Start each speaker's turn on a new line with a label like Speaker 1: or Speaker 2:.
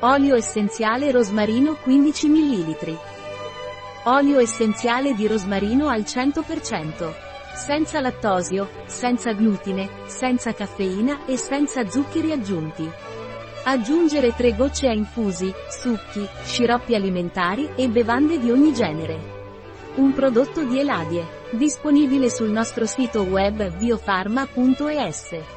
Speaker 1: Olio essenziale rosmarino 15 ml. Olio essenziale di rosmarino al 100%. Senza lattosio, senza glutine, senza caffeina e senza zuccheri aggiunti. Aggiungere 3 gocce a infusi, succhi, sciroppi alimentari e bevande di ogni genere. Un prodotto di Eladie. Disponibile sul nostro sito web biofarma.es.